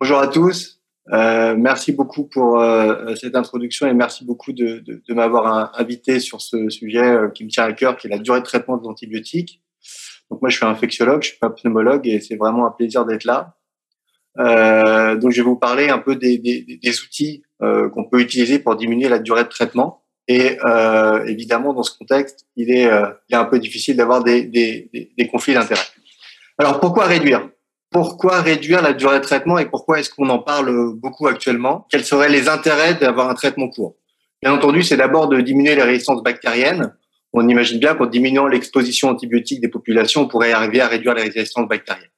Bonjour à tous. Euh, merci beaucoup pour euh, cette introduction et merci beaucoup de, m'avoir invité sur ce sujet euh, qui me tient à cœur, qui est la durée de traitement des antibiotiques. Donc moi, je suis infectiologue, je suis pas pneumologue et c'est vraiment un plaisir d'être là. Euh, donc je vais vous parler un peu des, outils euh, qu'on peut utiliser pour diminuer la durée de traitement. Et évidemment, dans ce contexte, il est, un peu difficile d'avoir des conflits d'intérêts. Alors pourquoi réduire? Pourquoi réduire la durée de traitement et pourquoi est-ce qu'on en parle beaucoup actuellement? Quels seraient les intérêts d'avoir un traitement court? Bien entendu, c'est d'abord de diminuer les résistances bactériennes. On imagine bien qu'en diminuant l'exposition antibiotique des populations, on pourrait arriver à réduire les résistances bactériennes.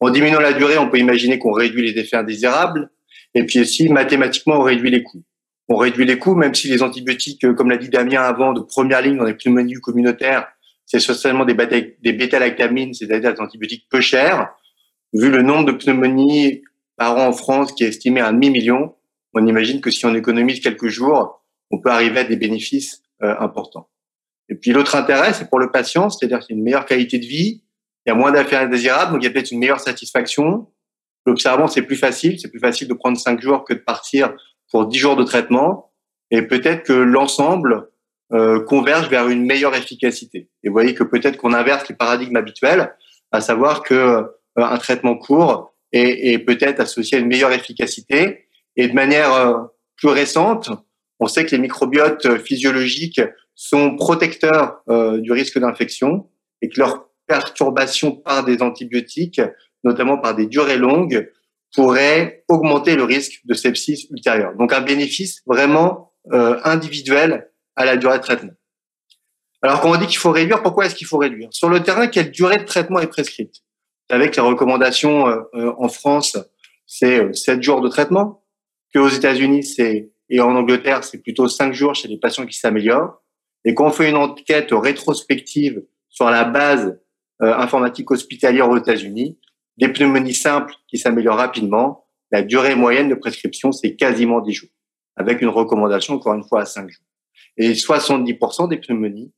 En diminuant la durée, on peut imaginer qu'on réduit les effets indésirables. Et puis aussi, mathématiquement, on réduit les coûts. On réduit les coûts, même si les antibiotiques, comme l'a dit Damien avant, de première ligne dans les pneumonies communautaires, c'est essentiellement des bêta-lactamines, c'est-à-dire des antibiotiques peu chers vu le nombre de pneumonies par an en France qui est estimé à un demi-million, on imagine que si on économise quelques jours, on peut arriver à des bénéfices euh, importants. Et puis l'autre intérêt, c'est pour le patient, c'est-à-dire qu'il y a une meilleure qualité de vie, il y a moins d'affaires indésirables, donc il y a peut-être une meilleure satisfaction. L'observant, c'est plus facile, c'est plus facile de prendre cinq jours que de partir pour dix jours de traitement, et peut-être que l'ensemble euh, converge vers une meilleure efficacité. Et vous voyez que peut-être qu'on inverse les paradigmes habituels, à savoir que un traitement court et, peut-être associé à une meilleure efficacité. Et de manière euh, plus récente, on sait que les microbiotes physiologiques sont protecteurs euh, du risque d'infection et que leur perturbation par des antibiotiques, notamment par des durées longues, pourrait augmenter le risque de sepsis ultérieure. Donc un bénéfice vraiment individuel à la durée de traitement. Alors quand on dit qu'il faut réduire, pourquoi est-ce qu'il faut réduire? Sur le terrain, quelle durée de traitement est prescrite? Avec les recommandations euh, euh, en France, c'est 7 euh, jours de traitement, que aux États-Unis, c'est et en Angleterre, c'est plutôt 5 jours chez les patients qui s'améliorent. Et quand on fait une enquête rétrospective sur la base informatique hospitalière aux États-Unis, des pneumonies simples qui s'améliorent rapidement, la durée moyenne de prescription, c'est quasiment 10 jours, avec une recommandation, encore une fois, à 5 jours. Et 70% des pneumonies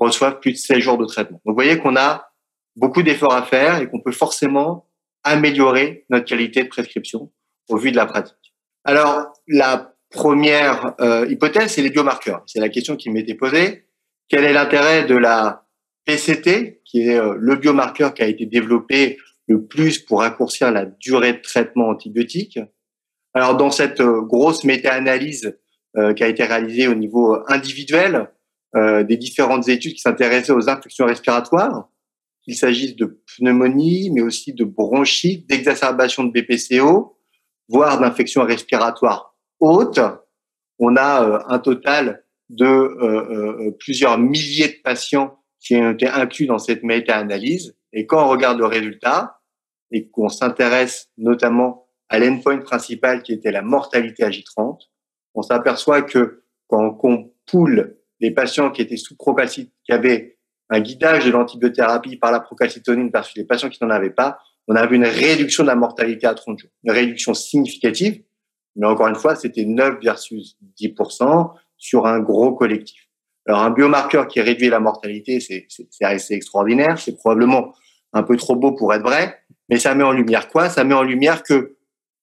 reçoivent plus de 16 jours de traitement. Donc, vous voyez qu'on a beaucoup d'efforts à faire et qu'on peut forcément améliorer notre qualité de prescription au vu de la pratique. Alors, la première euh, hypothèse, c'est les biomarqueurs. C'est la question qui m'était posée. Quel est l'intérêt de la PCT, qui est euh, le biomarqueur qui a été développé le plus pour raccourcir la durée de traitement antibiotique? Alors, dans cette euh, grosse méta-analyse qui a été réalisée au niveau individuel, des différentes études qui s'intéressaient aux infections respiratoires, qu'il s'agisse de pneumonie, mais aussi de bronchite, d'exacerbation de BPCO, voire d'infections respiratoires hautes. On a euh, un total de euh, euh, plusieurs milliers de patients qui ont été inclus dans cette méta-analyse. Et quand on regarde le résultat et qu'on s'intéresse notamment à l'endpoint principal qui était la mortalité J30, on s'aperçoit que quand on poule les patients qui étaient sous propacite, qui avaient un guidage de l'antibiothérapie par la procalcitonine versus les patients qui n'en avaient pas, on a vu une réduction de la mortalité à 30 jours. Une réduction significative, mais encore une fois, c'était 9 versus 10% sur un gros collectif. Alors, un biomarqueur qui réduit la mortalité, c'est assez extraordinaire. C'est probablement un peu trop beau pour être vrai, mais ça met en lumière quoi? Ça met en lumière que,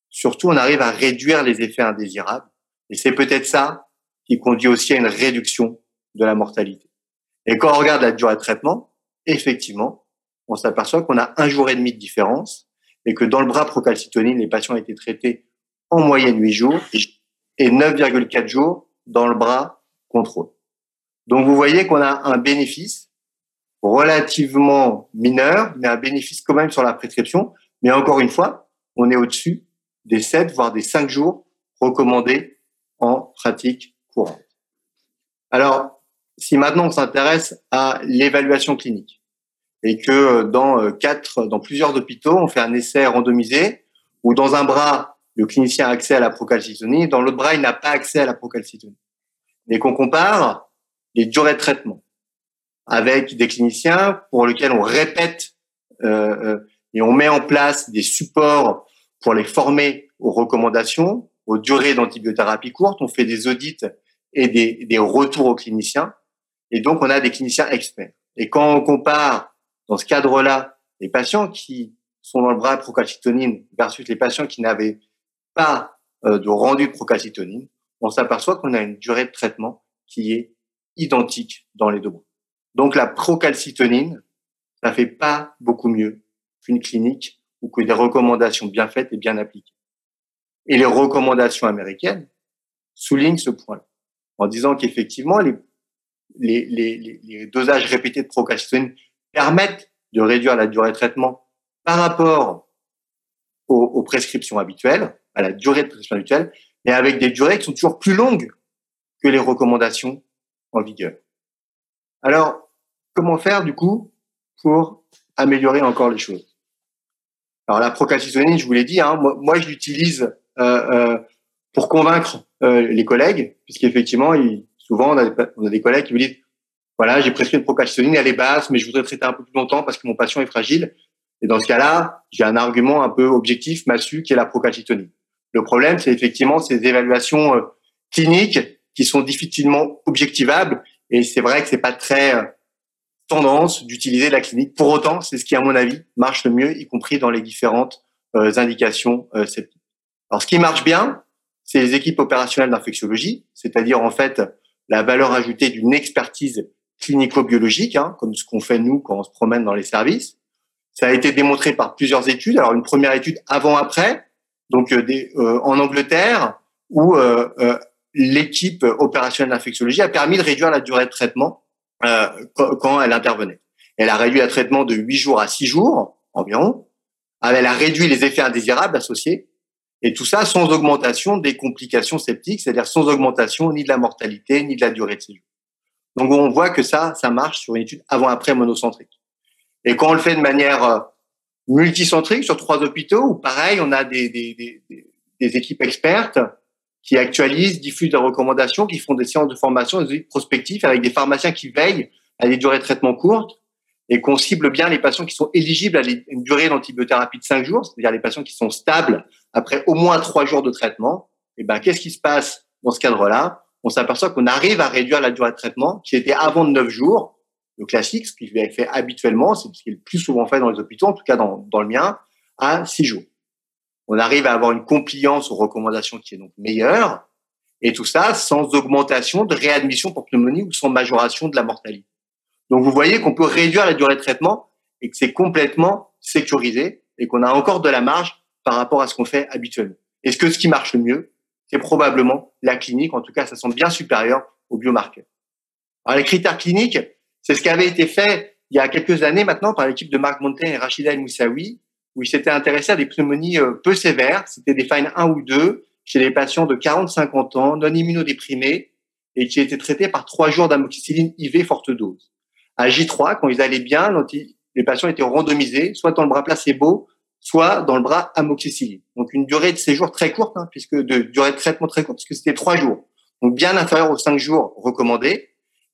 surtout, on arrive à réduire les effets indésirables. Et c'est peut-être ça qui conduit aussi à une réduction de la mortalité. Et quand on regarde la durée de traitement, effectivement, on s'aperçoit qu'on a un jour et demi de différence et que dans le bras procalcitonine, les patients ont été traités en moyenne 8 jours et 9,4 jours dans le bras contrôle. Donc vous voyez qu'on a un bénéfice relativement mineur, mais un bénéfice quand même sur la prescription. Mais encore une fois, on est au-dessus des 7, voire des 5 jours recommandés en pratique courante. Alors, si maintenant on s'intéresse à l'évaluation clinique et que euh, dans euh, quatre, dans plusieurs hôpitaux, on fait un essai randomisé où dans un bras, le clinicien a accès à la procalcitonie, dans l'autre bras, il n'a pas accès à la procalcitonie. Et qu'on compare les durées de traitement avec des cliniciens pour lesquels on répète euh, et on met en place des supports pour les former aux recommandations, aux durées d'antibiothérapie courte, on fait des audits et des, des retours aux cliniciens. Et donc, on a des cliniciens experts. Et quand on compare dans ce cadre-là les patients qui sont dans le bras de procalcitonine versus les patients qui n'avaient pas euh, de rendu de procalcitonine, on s'aperçoit qu'on a une durée de traitement qui est identique dans les deux bras. Donc la procalcitonine, ça fait pas beaucoup mieux qu'une clinique ou que des recommandations bien faites et bien appliquées. Et les recommandations américaines soulignent ce point en disant qu'effectivement les, les, dosages répétés de procalcitonine permettent de réduire la durée de traitement par rapport aux, prescriptions habituelles, à la durée de prescription habituelle, mais avec des durées qui sont toujours plus longues que les recommandations en vigueur. Alors, comment faire du coup pour améliorer encore les choses? Alors la procalcitonine, je vous l'ai dit, hein, moi, je l'utilise euh, euh, pour convaincre euh, les collègues, puisqu'effectivement, souvent on a, des, collègues qui me disent voilà, j'ai prescrit une procalcitonine, elle est basse, mais je voudrais traiter un peu plus longtemps parce que mon patient est fragile. Et dans ce cas-là, j'ai un argument un peu objectif, massu, qui est la procalcitonine. Le problème, c'est effectivement ces évaluations euh, cliniques qui sont difficilement objectivables. Et c'est vrai que c'est pas très euh, tendance d'utiliser la clinique. Pour autant, c'est ce qui, à mon avis, marche le mieux, y compris dans les différentes euh, indications septiques. Alors, ce qui marche bien, c'est les équipes opérationnelles d'infectiologie, c'est-à-dire en fait la valeur ajoutée d'une expertise clinico-biologique, hein, comme ce qu'on fait nous quand on se promène dans les services. Ça a été démontré par plusieurs études. Alors, une première étude avant-après, donc euh, des, euh, en Angleterre, où euh, l'équipe opérationnelle d'infectiologie a permis de réduire la durée de traitement quand elle intervenait. Elle a réduit le traitement de 8 jours à 6 jours environ. Elle a réduit les effets indésirables associés. Et tout ça sans augmentation des complications septiques, c'est-à-dire sans augmentation ni de la mortalité, ni de la durée de séjour. Donc on voit que ça, ça marche sur une étude avant-après monocentrique. Et quand on le fait de manière multicentrique sur trois hôpitaux où pareil, on a des, des, des, équipes expertes qui actualisent, diffusent des recommandations, qui font des séances de formation, des prospectifs avec des pharmaciens qui veillent à des durées de traitement courtes et qu'on cible bien les patients qui sont éligibles à une durée d'antibiothérapie de cinq jours, c'est-à-dire les patients qui sont stables après au moins trois jours de traitement. Et ben, qu'est-ce qui se passe dans ce cadre-là? On s'aperçoit qu'on arrive à réduire la durée de traitement qui était avant de neuf jours le classique, ce qui est fait habituellement, c'est ce qui est le plus souvent fait dans les hôpitaux, en tout cas dans, dans le mien, à six jours. On arrive à avoir une compliance aux recommandations qui est donc meilleure, et tout ça sans augmentation de réadmission pour pneumonie ou sans majoration de la mortalité. Donc vous voyez qu'on peut réduire la durée de traitement et que c'est complètement sécurisé et qu'on a encore de la marge par rapport à ce qu'on fait habituellement. Est-ce que ce qui marche le mieux, c'est probablement la clinique, en tout cas ça semble bien supérieur aux biomarqueurs. Alors les critères cliniques, c'est ce qui avait été fait il y a quelques années maintenant par l'équipe de Marc Montaigne et Rachida El Moussaoui, où ils s'étaient intéressés à des pneumonies euh, peu sévères. C'était des fines 1 ou 2 chez des patients de 40-50 ans, non immunodéprimés, et qui étaient traités par trois jours d'amoxicilline IV forte dose. À J3, quand ils allaient bien, les patients étaient randomisés, soit dans le bras placebo, soit dans le bras amoxicilline. Donc une durée de séjour très courte, hein, puisque de durée de traitement très courte, puisque c'était trois jours. Donc bien inférieur aux cinq jours recommandés.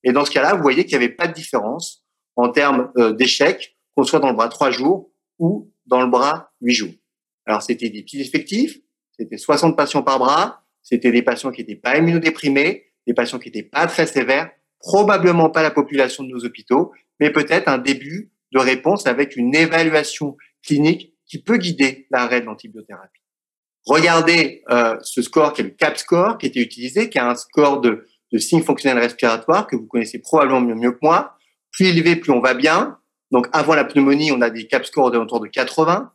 Et dans ce cas-là, vous voyez qu'il n'y avait pas de différence en termes euh, d'échec, qu'on soit dans le bras trois jours ou dans le bras huit jours. Alors, c'était des petits effectifs, c'était 60 patients par bras, c'était des patients qui n'étaient pas immunodéprimés, des patients qui n'étaient pas très sévères, probablement pas la population de nos hôpitaux, mais peut-être un début de réponse avec une évaluation clinique qui peut guider l'arrêt de l'antibiothérapie. Regardez euh, ce score qui est le CAP score qui était utilisé, qui est un score de de signes fonctionnels respiratoires que vous connaissez probablement mieux, mieux que moi. Plus élevé, plus on va bien. Donc, avant la pneumonie, on a des cap scores autour de 80.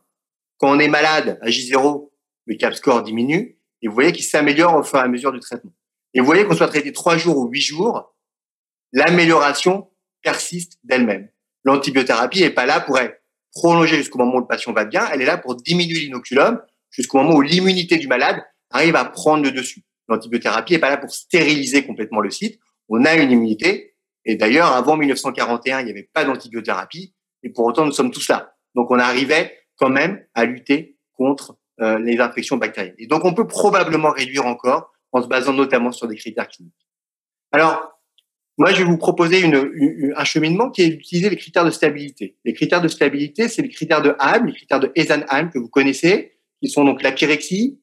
Quand on est malade, à J0, le cap score diminue. Et vous voyez qu'il s'améliore au fur et à mesure du traitement. Et vous voyez qu'on soit traité trois jours ou huit jours, l'amélioration persiste d'elle-même. L'antibiothérapie est pas là pour prolonger jusqu'au moment où le patient va bien. Elle est là pour diminuer l'inoculum jusqu'au moment où l'immunité du malade arrive à prendre le dessus. L'antibiothérapie n'est pas là pour stériliser complètement le site. On a une immunité. Et d'ailleurs, avant 1941, il n'y avait pas d'antibiothérapie. Et pour autant, nous sommes tous là. Donc, on arrivait quand même à lutter contre euh, les infections bactériennes. Et donc, on peut probablement réduire encore en se basant notamment sur des critères cliniques. Alors, moi, je vais vous proposer une, un cheminement qui est d'utiliser les critères de stabilité. Les critères de stabilité, c'est les critères de Ham, les critères de Eisenheim que vous connaissez, qui sont donc la pyrexie,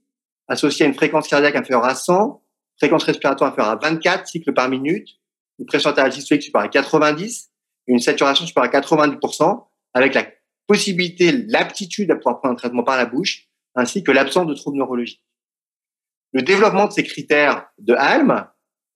associé à une fréquence cardiaque inférieure à 100, fréquence respiratoire inférieure à 24 cycles par minute, une pression artérielle systolique supérieure à 90 et une saturation supérieure à 90% avec la possibilité, l'aptitude à pouvoir prendre un traitement par la bouche, ainsi que l'absence de troubles neurologiques. Le développement de ces critères de Halm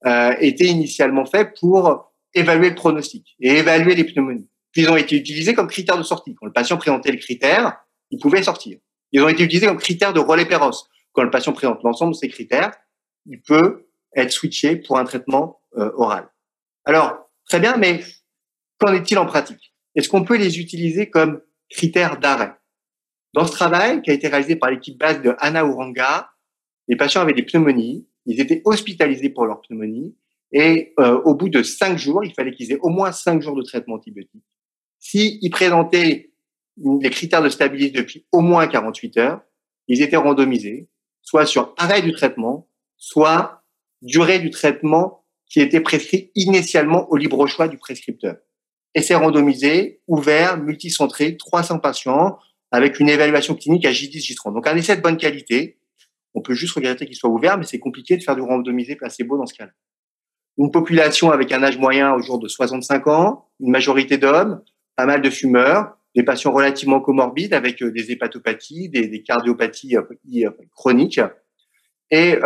euh, était initialement fait pour évaluer le pronostic et évaluer les pneumonies. Puis ils ont été utilisés comme critères de sortie. Quand le patient présentait le critère, il pouvait sortir. Ils ont été utilisés comme critères de relais Péros. Quand le patient présente l'ensemble de ces critères, il peut être switché pour un traitement euh, oral. Alors, très bien, mais qu'en est-il en pratique? Est-ce qu'on peut les utiliser comme critères d'arrêt? Dans ce travail qui a été réalisé par l'équipe base de Anna Uranga, les patients avaient des pneumonies, ils étaient hospitalisés pour leur pneumonie, et euh, au bout de cinq jours, il fallait qu'ils aient au moins cinq jours de traitement antibiotique. S'ils présentaient les critères de stabilité depuis au moins 48 heures, ils étaient randomisés, soit sur arrêt du traitement, soit durée du traitement qui était prescrit initialement au libre choix du prescripteur. Essai randomisé, ouvert, multicentré, 300 patients, avec une évaluation clinique à J10, J30. Donc un essai de bonne qualité. On peut juste regretter qu'il soit ouvert, mais c'est compliqué de faire du randomisé placebo dans ce cas-là. Une population avec un âge moyen au jour de 65 ans, une majorité d'hommes, pas mal de fumeurs, des patients relativement comorbides avec euh, des hépatopathies, des, cardiopathies euh, euh, chroniques et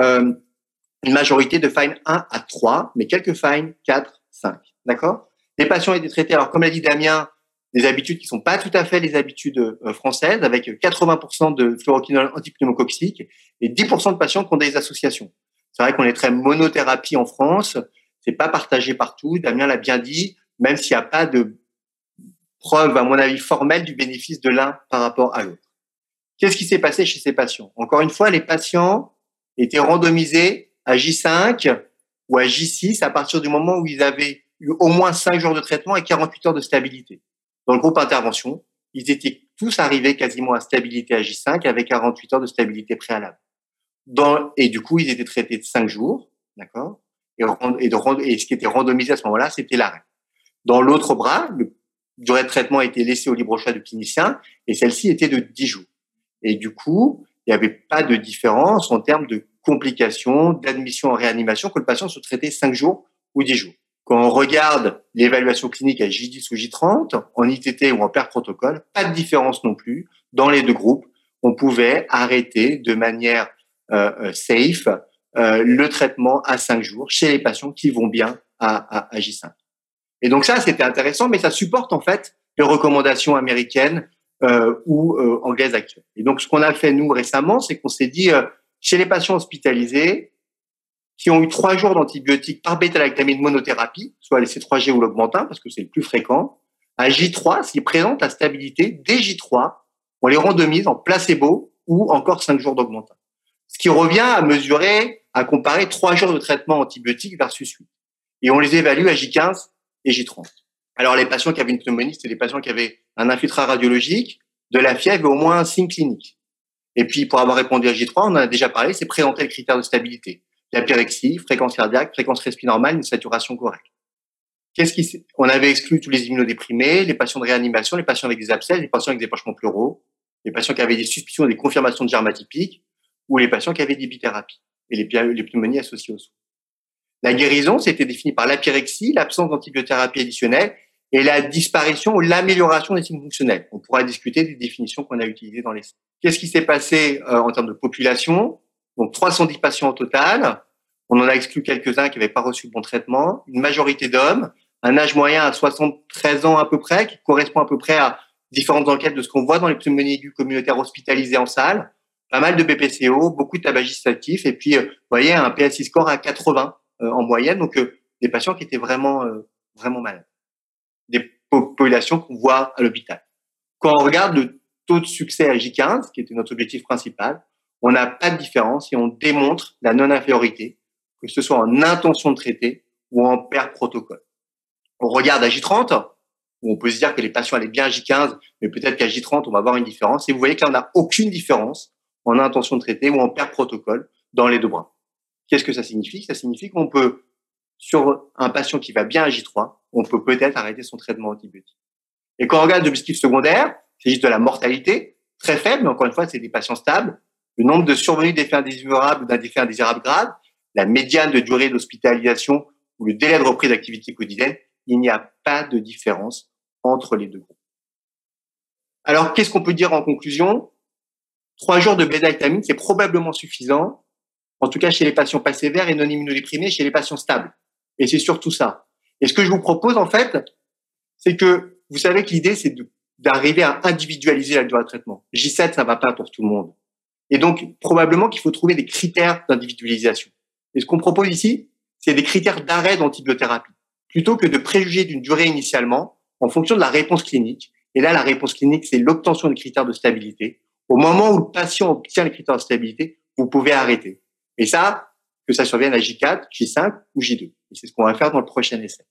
une majorité de fines 1 à 3, mais quelques fines 4, 5. D'accord? Les patients étaient traités, alors comme l'a dit Damien, des habitudes qui sont pas tout à fait les habitudes françaises, avec 80% de fluoroquinol antipneumococcique et 10% de patients qui ont des associations. C'est vrai qu'on est très monothérapie en France, c'est pas partagé partout. Damien l'a bien dit, même s'il n'y a pas de preuve, à mon avis, formelle du bénéfice de l'un par rapport à l'autre. Qu'est-ce qui s'est passé chez ces patients? Encore une fois, les patients étaient randomisés à J5 ou à J6 à partir du moment où ils avaient eu au moins 5 jours de traitement et 48 heures de stabilité. Dans le groupe intervention, ils étaient tous arrivés quasiment à stabilité à J5 avec 48 heures de stabilité préalable. Dans, et du coup, ils étaient traités de 5 jours, d'accord? Et, ce qui était randomisé à ce moment-là, c'était l'arrêt. Dans l'autre bras, le durée de traitement été laissée au libre choix du clinicien et celle-ci était de 10 jours. Et du coup, il n'y avait pas de différence en termes de complications, d'admission en réanimation, que le patient soit traité 5 jours ou 10 jours. Quand on regarde l'évaluation clinique à J10 ou J30, en ITT ou en PER protocole, pas de différence non plus. Dans les deux groupes, on pouvait arrêter de manière euh, euh safe euh, le traitement à 5 jours chez les patients qui vont bien à, à, à J5. Et donc ça, c'était intéressant, mais ça supporte en fait les recommandations américaines euh, ou euh, anglaises actuelles. Et donc ce qu'on a fait nous récemment, c'est qu'on s'est dit euh, chez les patients hospitalisés qui ont eu trois jours d'antibiotiques par bêta-lactamine monothérapie, soit les C3G ou l'augmentin, parce que c'est le plus fréquent, à J3, s'ils présentent la stabilité, dès J3, on les randomise en placebo ou encore cinq jours d'augmentin. Ce qui revient à mesurer, à comparer trois jours de traitement antibiotique versus 8. Et on les évalue à J15 et J30. Alors, les patients qui avaient une pneumonie, c'était des patients qui avaient un infiltrat radiologique, de la fièvre et au moins un signe clinique. Et puis, pour avoir répondu à J3, on en a déjà parlé, c'est présenter le critère de stabilité. La pyrexie, fréquence cardiaque, fréquence respiratoire normale, une saturation correcte. Qu'est-ce qui, on avait exclu tous les immunodéprimés, les patients de réanimation, les patients avec des abcès, les patients avec des pochements pleuraux, les patients qui avaient des suspicions, des confirmations de germes atypiques, ou les patients qui avaient des bithérapies et les, les pneumonies associées aux soins. La guérison, c'était défini par l'apyrexie, l'absence d'antibiothérapie additionnelle et la disparition ou l'amélioration des signes fonctionnels. On pourra discuter des définitions qu'on a utilisées dans les Qu'est-ce qui s'est passé euh, en termes de population? Donc 310 patients au total. On en a exclu quelques-uns qui n'avaient pas reçu le bon traitement. Une majorité d'hommes, un âge moyen à 73 ans à peu près, qui correspond à peu près à différentes enquêtes de ce qu'on voit dans les pneumonies aiguës communautaires hospitalisées en salle. Pas mal de BPCO, beaucoup de tabagistes et puis, euh, vous voyez, un PSI score à 80 euh, en moyenne. Donc, euh, des patients qui étaient vraiment, euh, vraiment malades. Des populations qu'on voit à l'hôpital. Quand on regarde le taux de succès à J15, qui était notre objectif principal, on n'a pas de différence et on démontre la non-infériorité, que ce soit en intention de traiter ou en perte protocole. On regarde à J30, où on peut se dire que les patients allaient bien à J15, mais peut-être qu'à J30, on va avoir une différence. Et vous voyez que là, on n'a aucune différence en intention de traiter ou en perte protocole dans les deux bras. Qu'est-ce que ça signifie? Ça signifie qu'on peut, sur un patient qui va bien à J3, on peut peut-être arrêter son traitement antibiotique. Et quand on regarde l'objectif secondaire, c'est juste de la mortalité, très faible, mais encore une fois, c'est des patients stables. Le nombre de survenus d'effets indésirables ou d'un effet indésirable grave, la médiane de durée d'hospitalisation ou le délai de reprise d'activité quotidienne, il n'y a pas de différence entre les deux groupes. Alors, qu'est-ce qu'on peut dire en conclusion? Trois jours de bédaltamine, c'est probablement suffisant, en tout cas chez les patients pas sévères et non immunodéprimés, chez les patients stables. Et c'est surtout ça. Et ce que je vous propose, en fait, c'est que vous savez que l'idée, c'est d'arriver à individualiser la durée de traitement. J7, ça va pas pour tout le monde. Et donc, probablement qu'il faut trouver des critères d'individualisation. Et ce qu'on propose ici, c'est des critères d'arrêt d'antibiothérapie, plutôt que de préjuger d'une durée initialement en fonction de la réponse clinique. Et là, la réponse clinique, c'est l'obtention des critères de stabilité. Au moment où le patient obtient les critères de stabilité, vous pouvez arrêter. Et ça, que ça survienne à J4, J5 ou J2. Et c'est ce qu'on va faire dans le prochain essai.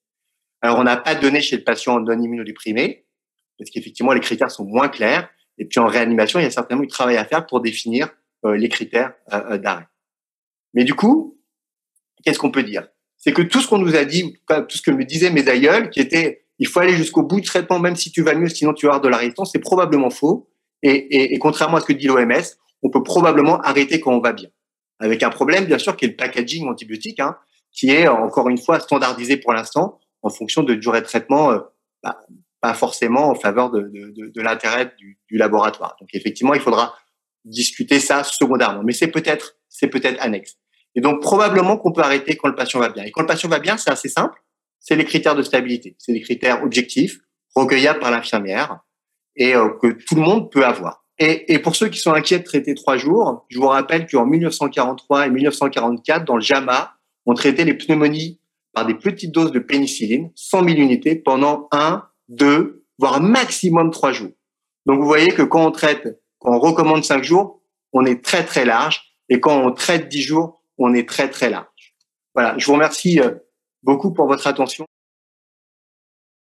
Alors, on n'a pas donné chez le patient non immunodéprimé, parce qu'effectivement, les critères sont moins clairs. Et puis, en réanimation, il y a certainement du travail à faire pour définir euh, les critères euh, euh, d'arrêt. Mais du coup, qu'est-ce qu'on peut dire? C'est que tout ce qu'on nous a dit, tout ce que me disaient mes aïeuls, qui était il faut aller jusqu'au bout du traitement, même si tu vas mieux, sinon tu vas avoir de la résistance, c'est probablement faux. Et, et, et, contrairement à ce que dit l'OMS, on peut probablement arrêter quand on va bien. Avec un problème, bien sûr, qui est le packaging antibiotique, hein, qui est encore une fois standardisé pour l'instant en fonction de durée de traitement, euh, bah, pas forcément en faveur de, de, de, l'intérêt du, du, laboratoire. Donc effectivement, il faudra discuter ça secondairement, mais c'est peut-être c'est peut-être annexe. Et donc probablement qu'on peut arrêter quand le patient va bien. Et quand le patient va bien, c'est assez simple, c'est les critères de stabilité, c'est des critères objectifs recueillables par l'infirmière et euh, que tout le monde peut avoir. Et, et, pour ceux qui sont inquiets de traiter trois jours, je vous rappelle qu'en 1943 et 1944, dans le JAMA, on traitait les pneumonies par des petites doses de pénicilline, 100 000 unités, pendant un, deux, voire maximum trois jours. Donc vous voyez que quand on traite, quand on recommande cinq jours, on est très très large, et quand on traite dix jours, on est très très large. Voilà, je vous remercie euh, beaucoup pour votre attention.